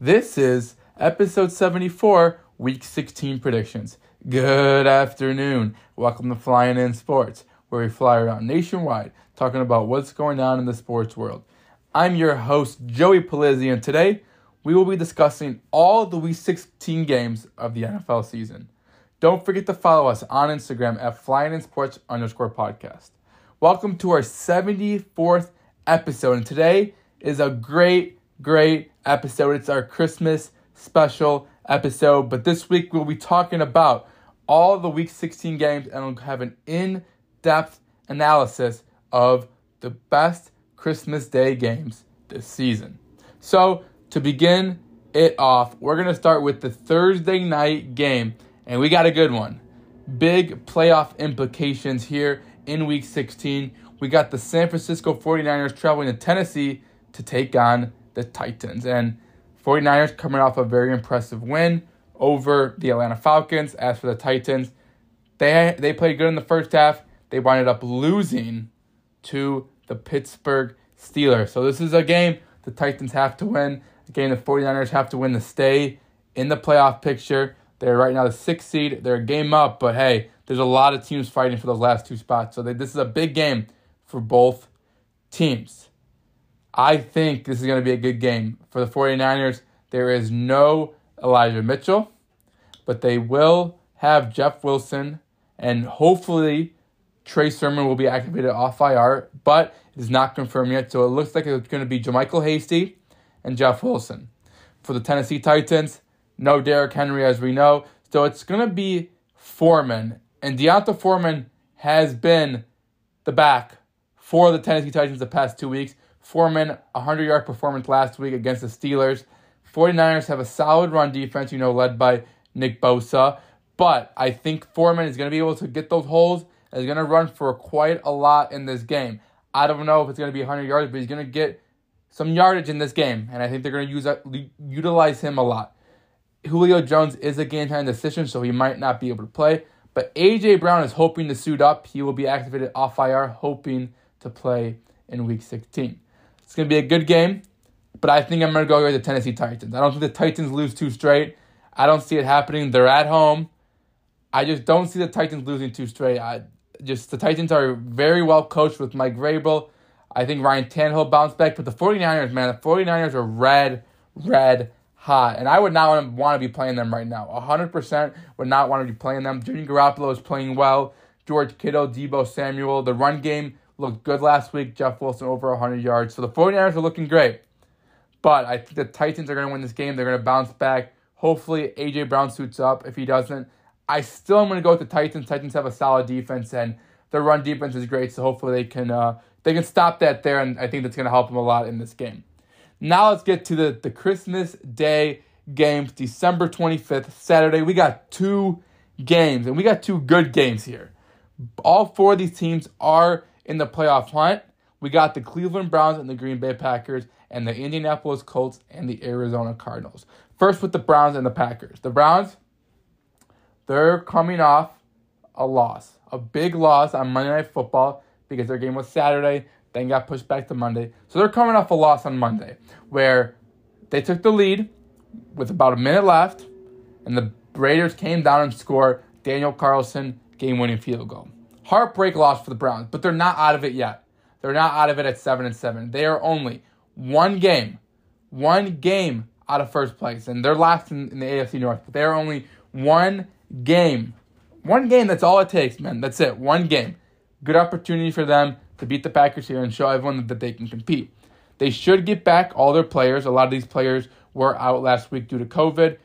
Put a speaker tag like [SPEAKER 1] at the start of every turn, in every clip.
[SPEAKER 1] This is episode 74, week 16 predictions. Good afternoon. Welcome to Flying In Sports, where we fly around nationwide talking about what's going on in the sports world. I'm your host, Joey Palizzi, and today we will be discussing all the week 16 games of the NFL season. Don't forget to follow us on Instagram at Flying In Sports underscore podcast. Welcome to our 74th episode, and today is a great great episode. It's our Christmas special episode. But this week we'll be talking about all the week 16 games and we'll have an in depth analysis of the best Christmas Day games this season. So, to begin it off, we're going to start with the Thursday night game, and we got a good one. Big playoff implications here in week 16. We got the San Francisco 49ers traveling to Tennessee to take on the Titans. And 49ers coming off a very impressive win over the Atlanta Falcons. As for the Titans, they they played good in the first half. They wound up losing to the Pittsburgh Steelers. So this is a game the Titans have to win. A game the 49ers have to win to stay in the playoff picture. They're right now the sixth seed. They're a game up, but hey, there's a lot of teams fighting for those last two spots. So they, this is a big game for both teams. I think this is going to be a good game. For the 49ers, there is no Elijah Mitchell, but they will have Jeff Wilson, and hopefully Trey Sermon will be activated off IR, but it is not confirmed yet. So it looks like it's going to be JaMycal Hasty and Jeff Wilson. For the Tennessee Titans, no Derrick Henry, as we know. So it's going to be Foreman. And D'Onta Foreman has been the back for the Tennessee Titans the past two weeks. Foreman, 100 yard performance last week against the Steelers. 49ers have a solid run defense, you know, led by Nick Bosa. But I think Foreman is going to be able to get those holes and is going to run for quite a lot in this game. I don't know if it's going to be 100 yards, but he's going to get some yardage in this game. And I think they're going to use utilize him a lot. Julio Jones is a game time decision, so he might not be able to play. But A.J. Brown is hoping to suit up. He will be activated off IR, hoping to play in week 16. It's going to be a good game, but I think I'm going to go with the Tennessee Titans. I don't think the Titans lose two straight. I don't see it happening. They're at home. I just don't see the Titans losing two straight. I just the Titans are very well coached with Mike Vrabel. I think Ryan Tannehill bounced back, but the 49ers, man, the 49ers are red, red hot. And I would not want to be playing them right now. 100% would not want to be playing them. Jimmy Garoppolo is playing well. George Kittle, Deebo Samuel. The run game looked good last week. Jeff Wilson over 100 yards. So the 49ers are looking great. But I think the Titans are going to win this game. They're going to bounce back. Hopefully, A.J. Brown suits up. If he doesn't, I still am going to go with the Titans. Titans have a solid defense, and their run defense is great. So hopefully they can uh, they can stop that there, and I think that's going to help them a lot in this game. Now let's get to the, the Christmas Day games, December 25th, Saturday. We got two games, and we got two good games here. All four of these teams are in the playoff hunt, we got the Cleveland Browns and the Green Bay Packers, and the Indianapolis Colts and the Arizona Cardinals. First with the Browns and the Packers. The Browns, they're coming off a loss, a big loss on Monday Night Football because their game was Saturday, then got pushed back to Monday. So they're coming off a loss on Monday where they took the lead with about a minute left, and the Raiders came down and scored Daniel Carlson game winning field goal. Heartbreak loss for the Browns, but they're not out of it yet. They're not out of it at seven and seven. They are only one game, one game out of first place, and they're last in, in the AFC North. But they are only one game, one game. That's all it takes, man. That's it. One game. Good opportunity for them to beat the Packers here and show everyone that they can compete. They should get back all their players. A lot of these players were out last week due to COVID.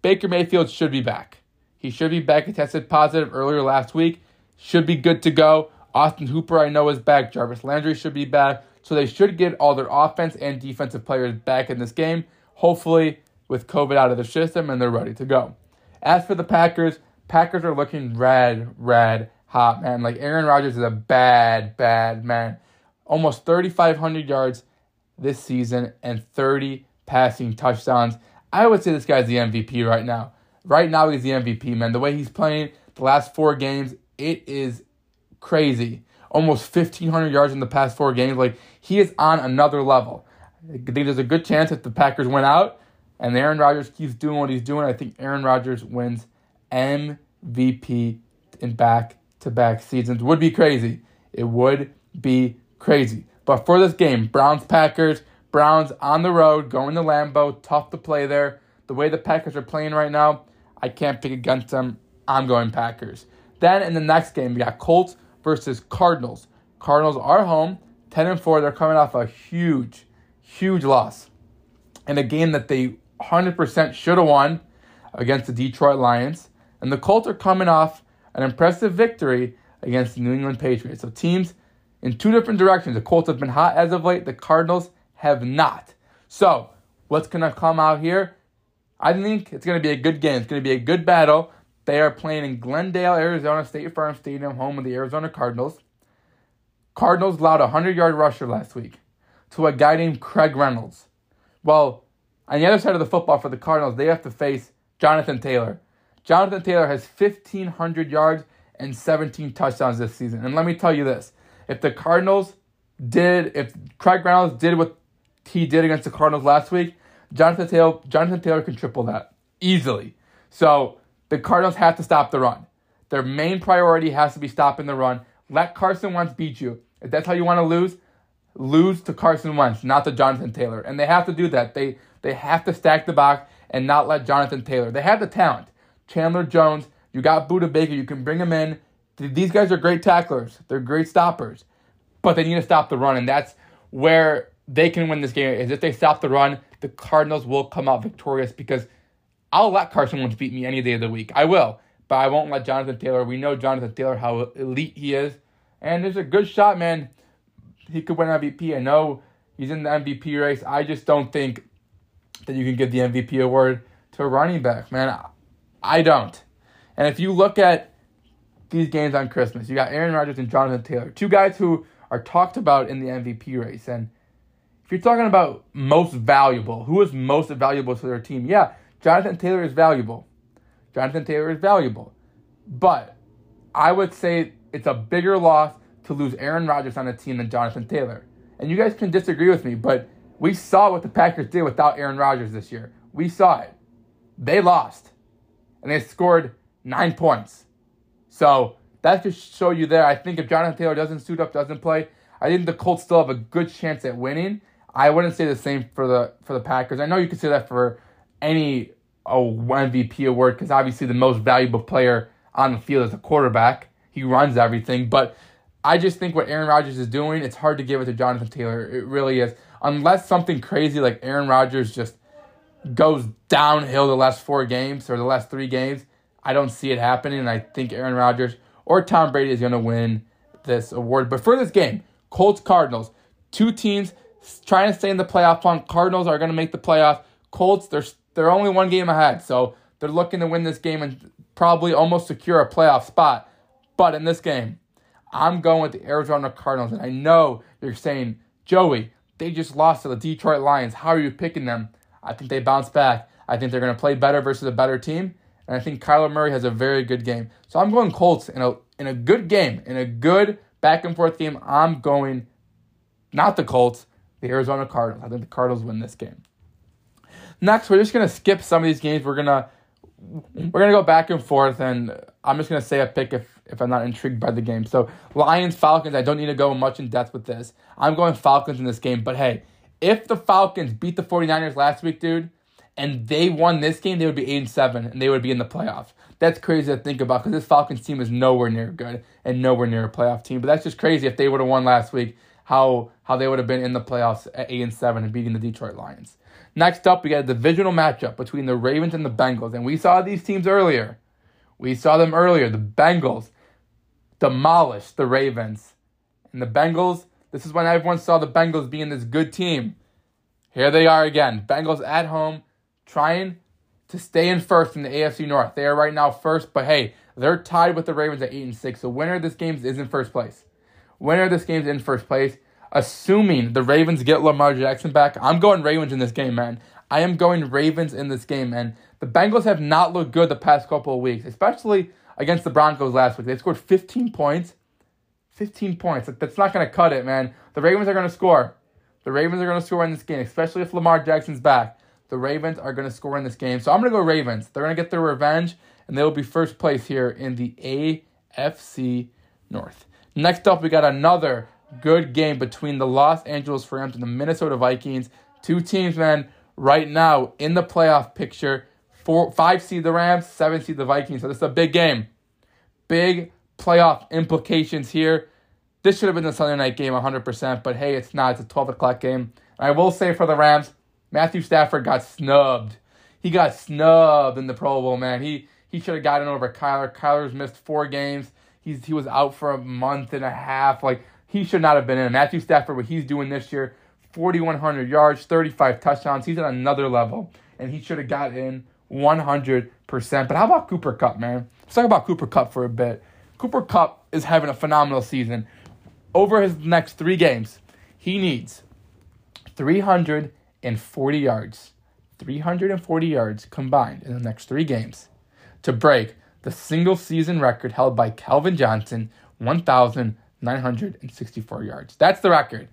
[SPEAKER 1] Baker Mayfield should be back. He should be back. He tested positive earlier last week should be good to go. Austin Hooper, I know, is back. Jarvis Landry should be back. So they should get all their offense and defensive players back in this game, hopefully with COVID out of the system and they're ready to go. As for the Packers, Packers are looking red, red hot, man. Like Aaron Rodgers is a bad, bad man. Almost 3,500 yards this season and 30 passing touchdowns. I would say this guy's the MVP right now. Right now, he's the MVP, man. The way he's playing the last four games, it is crazy. Almost 1,500 yards in the past four games. Like, he is on another level. I think there's a good chance if the Packers went out, and Aaron Rodgers keeps doing what he's doing, I think Aaron Rodgers wins MVP in back to back seasons. Would be crazy. It would be crazy. But for this game, Browns Packers, Browns on the road, going to Lambeau, tough to play there. The way the Packers are playing right now, I can't pick against them. I'm going Packers. Then in the next game, we got Colts versus Cardinals. Cardinals are home, 10 and 4. They're coming off a huge, huge loss in a game that they 100% should have won against the Detroit Lions. And the Colts are coming off an impressive victory against the New England Patriots. So teams in two different directions. The Colts have been hot as of late, the Cardinals have not. So, what's going to come out here? I think it's going to be a good game. It's going to be a good battle. They are playing in Glendale, Arizona State Farm Stadium, home of the Arizona Cardinals. Cardinals allowed a 100 yard rusher last week to a guy named Craig Reynolds. Well, on the other side of the football for the Cardinals, they have to face Jonathan Taylor. Jonathan Taylor has 1,500 yards and 17 touchdowns this season. And let me tell you this if the Cardinals did, if Craig Reynolds did what he did against the Cardinals last week, Jonathan Taylor, Jonathan Taylor can triple that easily. So the Cardinals have to stop the run. Their main priority has to be stopping the run. Let Carson Wentz beat you. If that's how you want to lose, lose to Carson Wentz, not to Jonathan Taylor. And they have to do that. They they have to stack the box and not let Jonathan Taylor. They have the talent. Chandler Jones, you got Budda Baker, you can bring him in. These guys are great tacklers. They're great stoppers. But they need to stop the run, and that's where they can win this game. Is if they stop the run, the Cardinals will come out victorious because I'll let Carson Wentz beat me any day of the week. I will. But I won't let Jonathan Taylor. We know Jonathan Taylor, how elite he is. And there's a good shot, man. He could win MVP. I know he's in the MVP race. I just don't think that you can give the MVP award to a running back, man. I don't. And if you look at these games on Christmas, you got Aaron Rodgers and Jonathan Taylor, two guys who are talked about in the MVP race. And if you're talking about most valuable, who is most valuable to their team? Yeah, Jonathan Taylor is valuable. Jonathan Taylor is valuable. But I would say it's a bigger loss to lose Aaron Rodgers on a team than Jonathan Taylor. And you guys can disagree with me, but we saw what the Packers did without Aaron Rodgers this year. We saw it. They lost and they scored nine points. So that just show you there. I think if Jonathan Taylor doesn't suit up, doesn't play, I think the Colts still have a good chance at winning. I wouldn't say the same for the for the Packers. I know you could say that for any oh, MVP award because obviously the most valuable player on the field is the quarterback. He runs everything, but I just think what Aaron Rodgers is doing, it's hard to give it to Jonathan Taylor. It really is. Unless something crazy like Aaron Rodgers just goes downhill the last four games or the last three games. I don't see it happening, and I think Aaron Rodgers or Tom Brady is going to win this award. But for this game, Colts Cardinals, two teams trying to stay in the playoff hunt. Cardinals are going to make the playoff. Colts, they're they're only one game ahead, so they're looking to win this game and probably almost secure a playoff spot. But in this game, I'm going with the Arizona Cardinals, and I know you're saying, Joey, they just lost to the Detroit Lions. How are you picking them? I think they bounce back. I think they're going to play better versus a better team. And I think Kyler Murray has a very good game. So I'm going Colts in a in a good game, in a good back and forth game. I'm going not the Colts, the Arizona Cardinals. I think the Cardinals win this game. Next, we're just gonna skip some of these games. We're gonna we're gonna go back and forth, and I'm just gonna say a pick if if I'm not intrigued by the game. So Lions Falcons. I don't need to go much in depth with this. I'm going Falcons in this game, but hey, if the Falcons beat the 49ers last week, dude, and they won this game, they would be 8 and 7 and they would be in the playoffs. That's crazy to think about because this Falcons team is nowhere near good and nowhere near a playoff team. But that's just crazy if they would have won last week, how how they would have been in the playoffs at 8 and 7 and beating the Detroit Lions. Next up, we got a divisional matchup between the Ravens and the Bengals. And we saw these teams earlier. We saw them earlier. The Bengals demolished the Ravens. And the Bengals this is when everyone saw the Bengals being this good team. Here they are again. Bengals at home trying to stay in first in the AFC North. They are right now first, but hey, they're tied with the Ravens at 8 and 6. So winner of this game is in first place. Winner of this game is in first place. Assuming the Ravens get Lamar Jackson back, I'm going Ravens in this game, man. I am going Ravens in this game, man. The Bengals have not looked good the past couple of weeks, especially against the Broncos last week. They scored 15 points 15 points. That's not going to cut it, man. The Ravens are going to score. The Ravens are going to score in this game, especially if Lamar Jackson's back. the Ravens are going to score in this game. So I'm going to go Ravens. They're going to get their revenge, and they will be first place here in the AFC North. Next up, we got another good game between the Los Angeles Rams and the Minnesota Vikings. Two teams, man, right now in the playoff picture. Four, five seed the Rams, seven seed the Vikings. So this is a big game. Big playoff implications here. This should have been the Sunday night game 100%, but hey, it's not. It's a 12 o'clock game. I will say for the Rams, Matthew Stafford got snubbed. He got snubbed in the Pro Bowl, man. He he should have gotten over Kyler. Kyler's missed four games. He's he was out for a month and a half. Like he should not have been in. Matthew Stafford, what he's doing this year, 4,100 yards, 35 touchdowns. He's at another level, and he should have got in 100%. But how about Cooper Kupp, man? Let's talk about Cooper Kupp for a bit. Cooper Kupp is having a phenomenal season. Over his next three games, he needs 340 yards, 340 yards combined in the next three games to break the single season record held by Calvin Johnson, 1,964 yards. That's the record.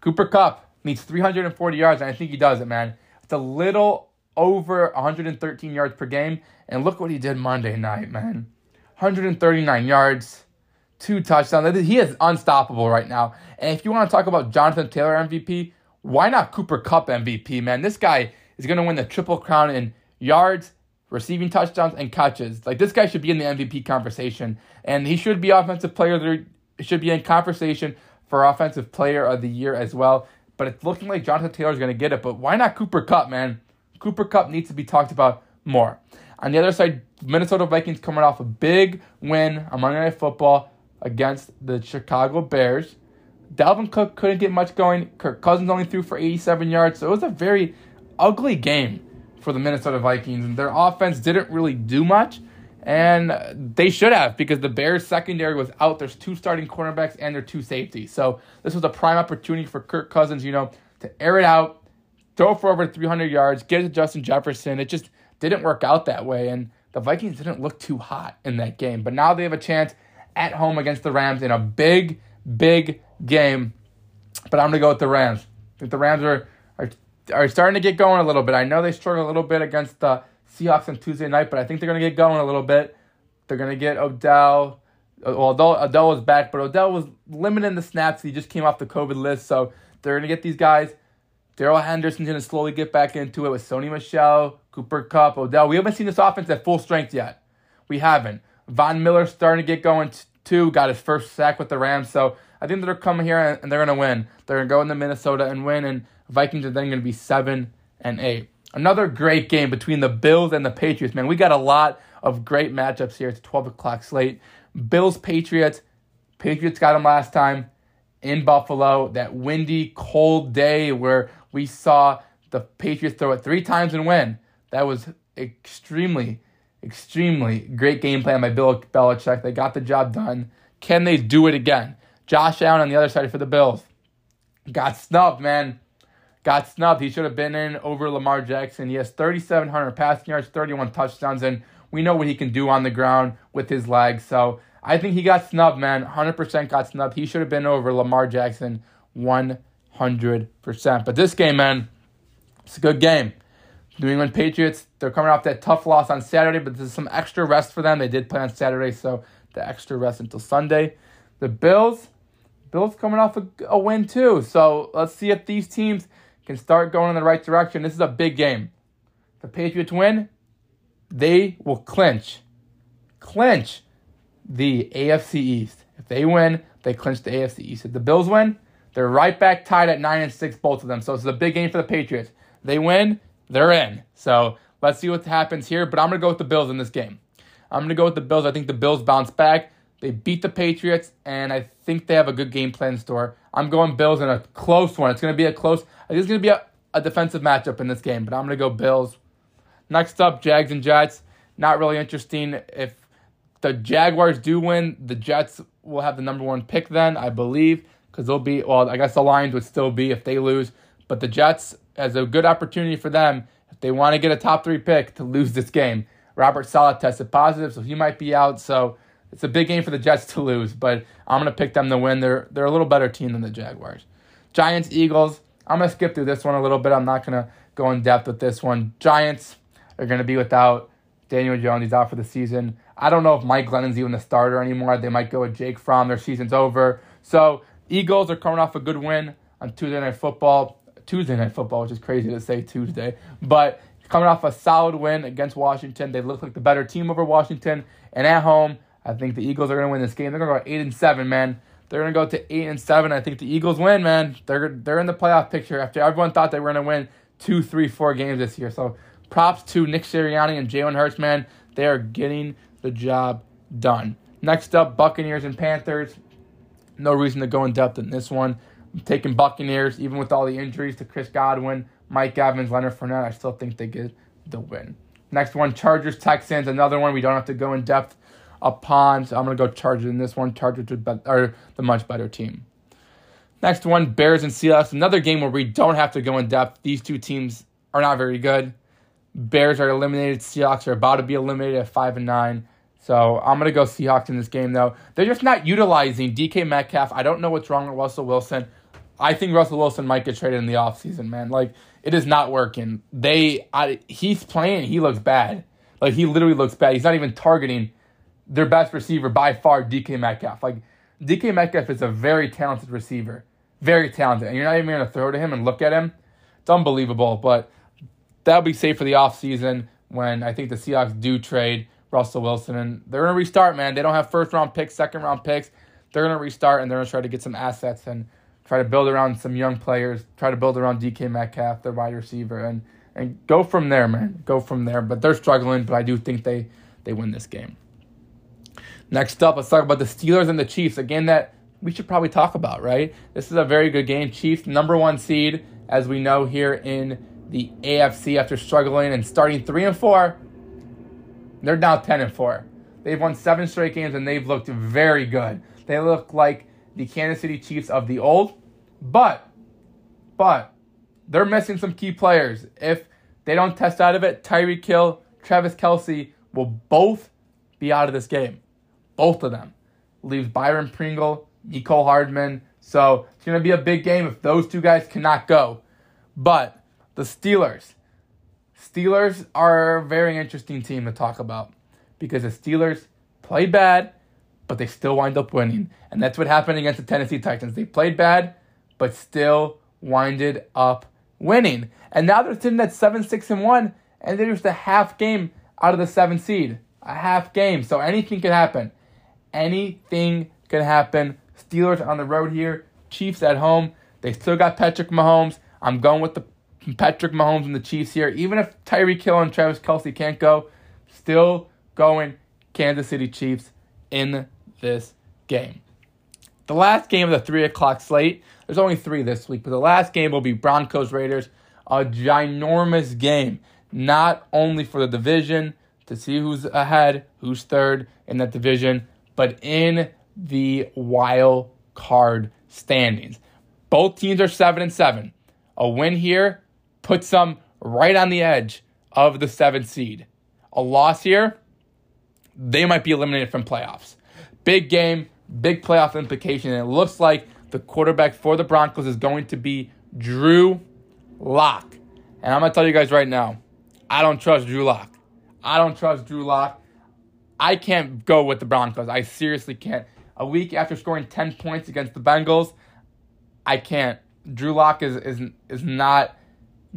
[SPEAKER 1] Cooper Kupp needs 340 yards, and I think he does it, man. It's a little over 113 yards per game, and look what he did Monday night, man. 139 yards, two touchdowns. He is unstoppable right now. And if you want to talk about Jonathan Taylor MVP, why not Cooper Kupp MVP, man? This guy is going to win the triple crown in yards, receiving touchdowns, and catches. Like, this guy should be in the MVP conversation, and he should be offensive player. There should be in conversation for offensive player of the year as well. But it's looking like Jonathan Taylor is going to get it. But why not Cooper Kupp, man? Cooper Kupp needs to be talked about more. On the other side, Minnesota Vikings coming off a big win on Monday Night Football against the Chicago Bears. Dalvin Cook couldn't get much going. Kirk Cousins only threw for 87 yards. So it was a very ugly game for the Minnesota Vikings. And their offense didn't really do much. And they should have because the Bears secondary was out. There's two starting cornerbacks and their two safeties. So this was a prime opportunity for Kirk Cousins, you know, to air it out, throw for over 300 yards, get it to Justin Jefferson. It just didn't work out that way. And the Vikings didn't look too hot in that game. But now they have a chance at home against the Rams in a big, big game. But I'm going to go with the Rams. I think the Rams are, are, are starting to get going a little bit. I know they struggled a little bit against the Seahawks on Tuesday night, but I think they're going to get going a little bit. They're going to get Odell. Uh, well, Odell, was back, but Odell was limiting the snaps. He just came off the COVID list. So they're going to get these guys. Darrell Henderson's going to slowly get back into it with Sony Michel, Cooper Kupp, Odell. We haven't seen this offense at full strength yet. We haven't. Von Miller starting to get going too. Got his first sack with the Rams. So I think they're coming here and they're going to win. They're going to go into Minnesota and win. And Vikings are then going to be 7 and 8. Another great game between the Bills and the Patriots. Man, we got a lot of great matchups here. It's 12 o'clock slate. Bills, Patriots. Patriots got them last time in Buffalo. That windy, cold day where we saw the Patriots throw it three times and win. That was extremely, extremely great game plan by Bill Belichick. They got the job done. Can they do it again? Josh Allen on the other side for the Bills. Got snubbed, man. Got snubbed. He should have been in over Lamar Jackson. He has 3,700 passing yards, 31 touchdowns, and we know what he can do on the ground with his legs. So I think he got snubbed, man. 100% got snubbed. He should have been over Lamar Jackson 100%. But this game, man, it's a good game. New England Patriots, they're coming off that tough loss on Saturday, but there's some extra rest for them. They did play on Saturday, so the extra rest until Sunday. The Bills, Bills coming off a, a win too. So let's see if these teams can start going in the right direction. This is a big game. the Patriots win, they will clinch, clinch the AFC East. If they win, they clinch the AFC East. If the Bills win, they're right back tied at nine and six, both of them. So it's a big game for the Patriots. They win, they're in. So let's see what happens here. But I'm gonna go with the Bills in this game. I'm gonna go with the Bills. I think the Bills bounce back. They beat the Patriots, and I think they have a good game plan in store. I'm going Bills in a close one. It's gonna be a close. It's gonna be a, a defensive matchup in this game, but I'm gonna go Bills. Next up, Jags and Jets. Not really interesting. If the Jaguars do win, the Jets will have the number one pick then, I believe, because they'll be, well, I guess the Lions would still be if they lose. But the Jets, as a good opportunity for them, if they want to get a top three pick to lose this game. Robert Saleh tested positive, so he might be out. So it's a big game for the Jets to lose, but I'm going to pick them to win. They're, they're a little better team than the Jaguars. Giants, Eagles. I'm going to skip through this one a little bit. I'm not going to go in depth with this one. Giants are going to be without Daniel Jones. He's out for the season. I don't know if Mike Glennon's even the starter anymore. They might go with Jake Fromm. Their season's over. So Eagles are coming off a good win on Tuesday Night Football. Tuesday Night Football, which is crazy to say Tuesday. But coming off a solid win against Washington. They look like the better team over Washington. And at home, I think the Eagles are going to win this game. They're going to go eight and seven, man. They're going to go to eight and seven. I think the Eagles win, man. They're they're in the playoff picture after everyone thought they were going to win two, three, four games this year. So props to Nick Sirianni and Jalen Hurts, man. They are getting the job done. Next up, Buccaneers and Panthers. No reason to go in depth in this one. I'm taking Buccaneers, even with all the injuries to Chris Godwin, Mike Evans, Leonard Fournette. I still think they get the win. Next one, Chargers, Texans. Another one we don't have to go in depth upon. So I'm going to go Chargers in this one. Chargers are the much better team. Next one, Bears and Seahawks. Another game where we don't have to go in depth. These two teams are not very good. Bears are eliminated. Seahawks are about to be eliminated at five and nine. So I'm gonna go Seahawks in this game though. They're just not utilizing DK Metcalf. I don't know what's wrong with Russell Wilson. I think Russell Wilson might get traded in the offseason, man. Like it is not working. They I, he's playing, he looks bad. Like he literally looks bad. He's not even targeting their best receiver by far, DK Metcalf. Like DK Metcalf is a very talented receiver. Very talented. And you're not even gonna throw to him and look at him. It's unbelievable. But that'll be safe for the offseason when I think the Seahawks do trade Russell Wilson. And they're gonna restart, man. They don't have first round picks, second round picks. They're gonna restart and they're gonna try to get some assets and try to build around some young players, try to build around DK Metcalf, the wide receiver, and and go from there, man. Go from there. But they're struggling, but I do think they they win this game. Next up, let's talk about the Steelers and the Chiefs. Again, that we should probably talk about, right? This is a very good game. Chiefs, number one seed, as we know here in the AFC after struggling and starting three and four. They're now ten and four. They've won seven straight games and they've looked very good. They look like the Kansas City Chiefs of the old. But, but, they're missing some key players. If they don't test out of it, Tyreek Hill, Travis Kelce will both be out of this game. Both of them. Leaves Byron Pringle, Mecole Hardman. So it's going to be a big game if those two guys cannot go. But the Steelers. Steelers are a very interesting team to talk about because the Steelers play bad, but they still wind up winning. And that's what happened against the Tennessee Titans. They played bad, but still winded up winning. And now they're sitting at 7 6 and 1, and they're just a half game out of the seven seed. A half game. So anything can happen. Anything can happen. Steelers on the road here. Chiefs at home. They still got Patrick Mahomes. I'm going with the Patrick Mahomes and the Chiefs here. Even if Tyreek Hill and Travis Kelce can't go, still going Kansas City Chiefs in this game. The last game of the 3 o'clock slate, there's only three this week, but the last game will be Broncos Raiders. A ginormous game, not only for the division to see who's ahead, who's third in that division, but in the wild card standings. Both teams are 7 and 7. A win here puts them right on the edge of the seventh seed. A loss here, they might be eliminated from playoffs. Big game, big playoff implication. And it looks like the quarterback for the Broncos is going to be Drew Lock. And I'm going to tell you guys right now, I don't trust Drew Lock. I don't trust Drew Lock. I can't go with the Broncos. I seriously can't. A week after scoring 10 points against the Bengals, I can't. Drew Lock is, is, is not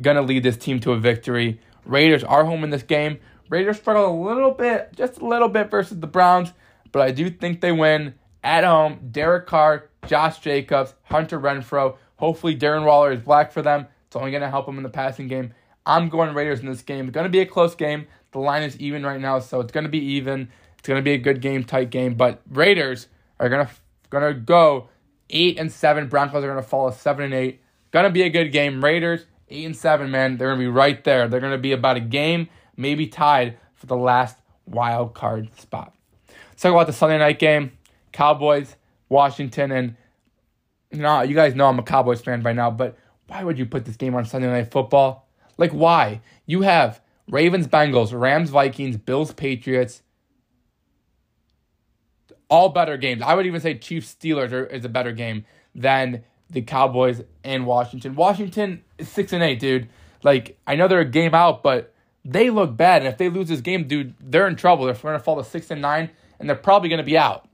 [SPEAKER 1] going to lead this team to a victory. Raiders are home in this game. Raiders struggle a little bit, just a little bit versus the Browns, but I do think they win at home. Derek Carr, Josh Jacobs, Hunter Renfrow. Hopefully, Darren Waller is black for them. It's only going to help them in the passing game. I'm going Raiders in this game. It's going to be a close game. The line is even right now, so it's going to be even. It's going to be a good game, tight game. But Raiders are going to going to go eight and seven. Broncos are going to fall seven and eight. Going to be a good game. Raiders eight and seven, man. They're going to be right there. They're going to be about a game, maybe tied for the last wild card spot. Let's talk about the Sunday night game. Cowboys, Washington, and you know, you guys know I'm a Cowboys fan by now, but why would you put this game on Sunday Night Football? Like, why? You have Ravens, Bengals, Rams, Vikings, Bills, Patriots. All better games. I would even say Chiefs, Steelers are, is a better game than the Cowboys and Washington. Washington is six and eight, dude. Like, I know they're a game out, but they look bad. And if they lose this game, dude, they're in trouble. They're going to fall to six and nine, and they're probably going to be out.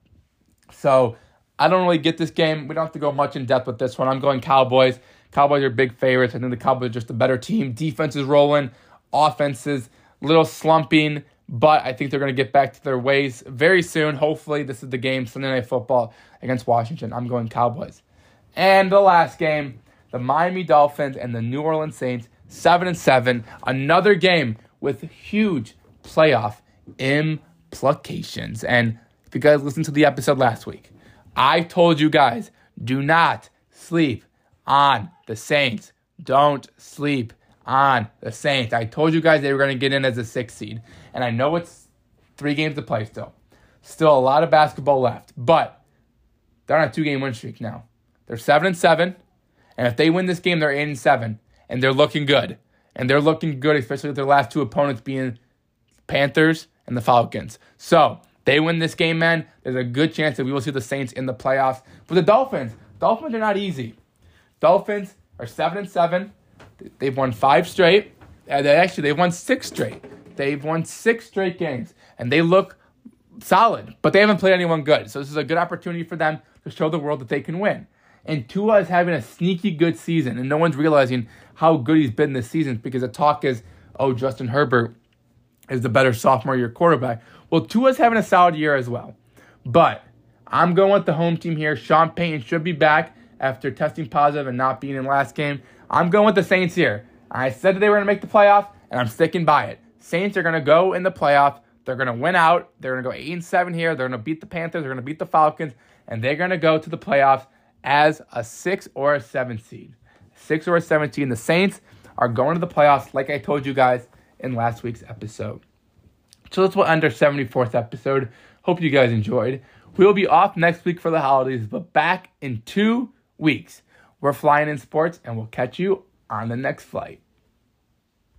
[SPEAKER 1] So I don't really get this game. We don't have to go much in depth with this one. I'm going Cowboys. Cowboys are big favorites. I think the Cowboys are just a better team. Defense is rolling, offenses little slumping, but I think they're going to get back to their ways very soon. Hopefully, this is the game Sunday Night Football against Washington. I'm going Cowboys. And the last game, the Miami Dolphins and the New Orleans Saints, seven and seven. Another game with huge playoff implications. And if you guys listened to the episode last week, I told you guys do not sleep on the Saints. Don't sleep on the Saints. I told you guys they were going to get in as a six seed. And I know it's three games to play still. Still a lot of basketball left. But they're on a two game win streak now. They're seven and seven. And if they win this game, they're eight and seven. And they're looking good. And they're looking good, especially with their last two opponents being Panthers and the Falcons. So they win this game, man. There's a good chance that we will see the Saints in the playoffs. For the Dolphins, Dolphins are not easy. Dolphins are seven and seven. They've won five straight. Uh, they actually they've won six straight. They've won six straight games, and they look solid. But they haven't played anyone good. So this is a good opportunity for them to show the world that they can win. And Tua is having a sneaky good season, and no one's realizing how good he's been this season because the talk is, oh, Justin Herbert is the better sophomore year quarterback. Well, Tua's having a solid year as well. But I'm going with the home team here. Sean Payton should be back after testing positive and not being in last game. I'm going with the Saints here. I said that they were going to make the playoff, and I'm sticking by it. Saints are going to go in the playoff. They're going to win out. They're going to go 8 and 7 here. They're going to beat the Panthers. They're going to beat the Falcons, and they're going to go to the playoffs as a 6 or a 7 seed. 6 or a 7 seed. The Saints are going to the playoffs, like I told you guys in last week's episode. So that's what end our 74th episode. Hope you guys enjoyed. We'll be off next week for the holidays, but back in two weeks. We're flying in sports, and we'll catch you on the next flight.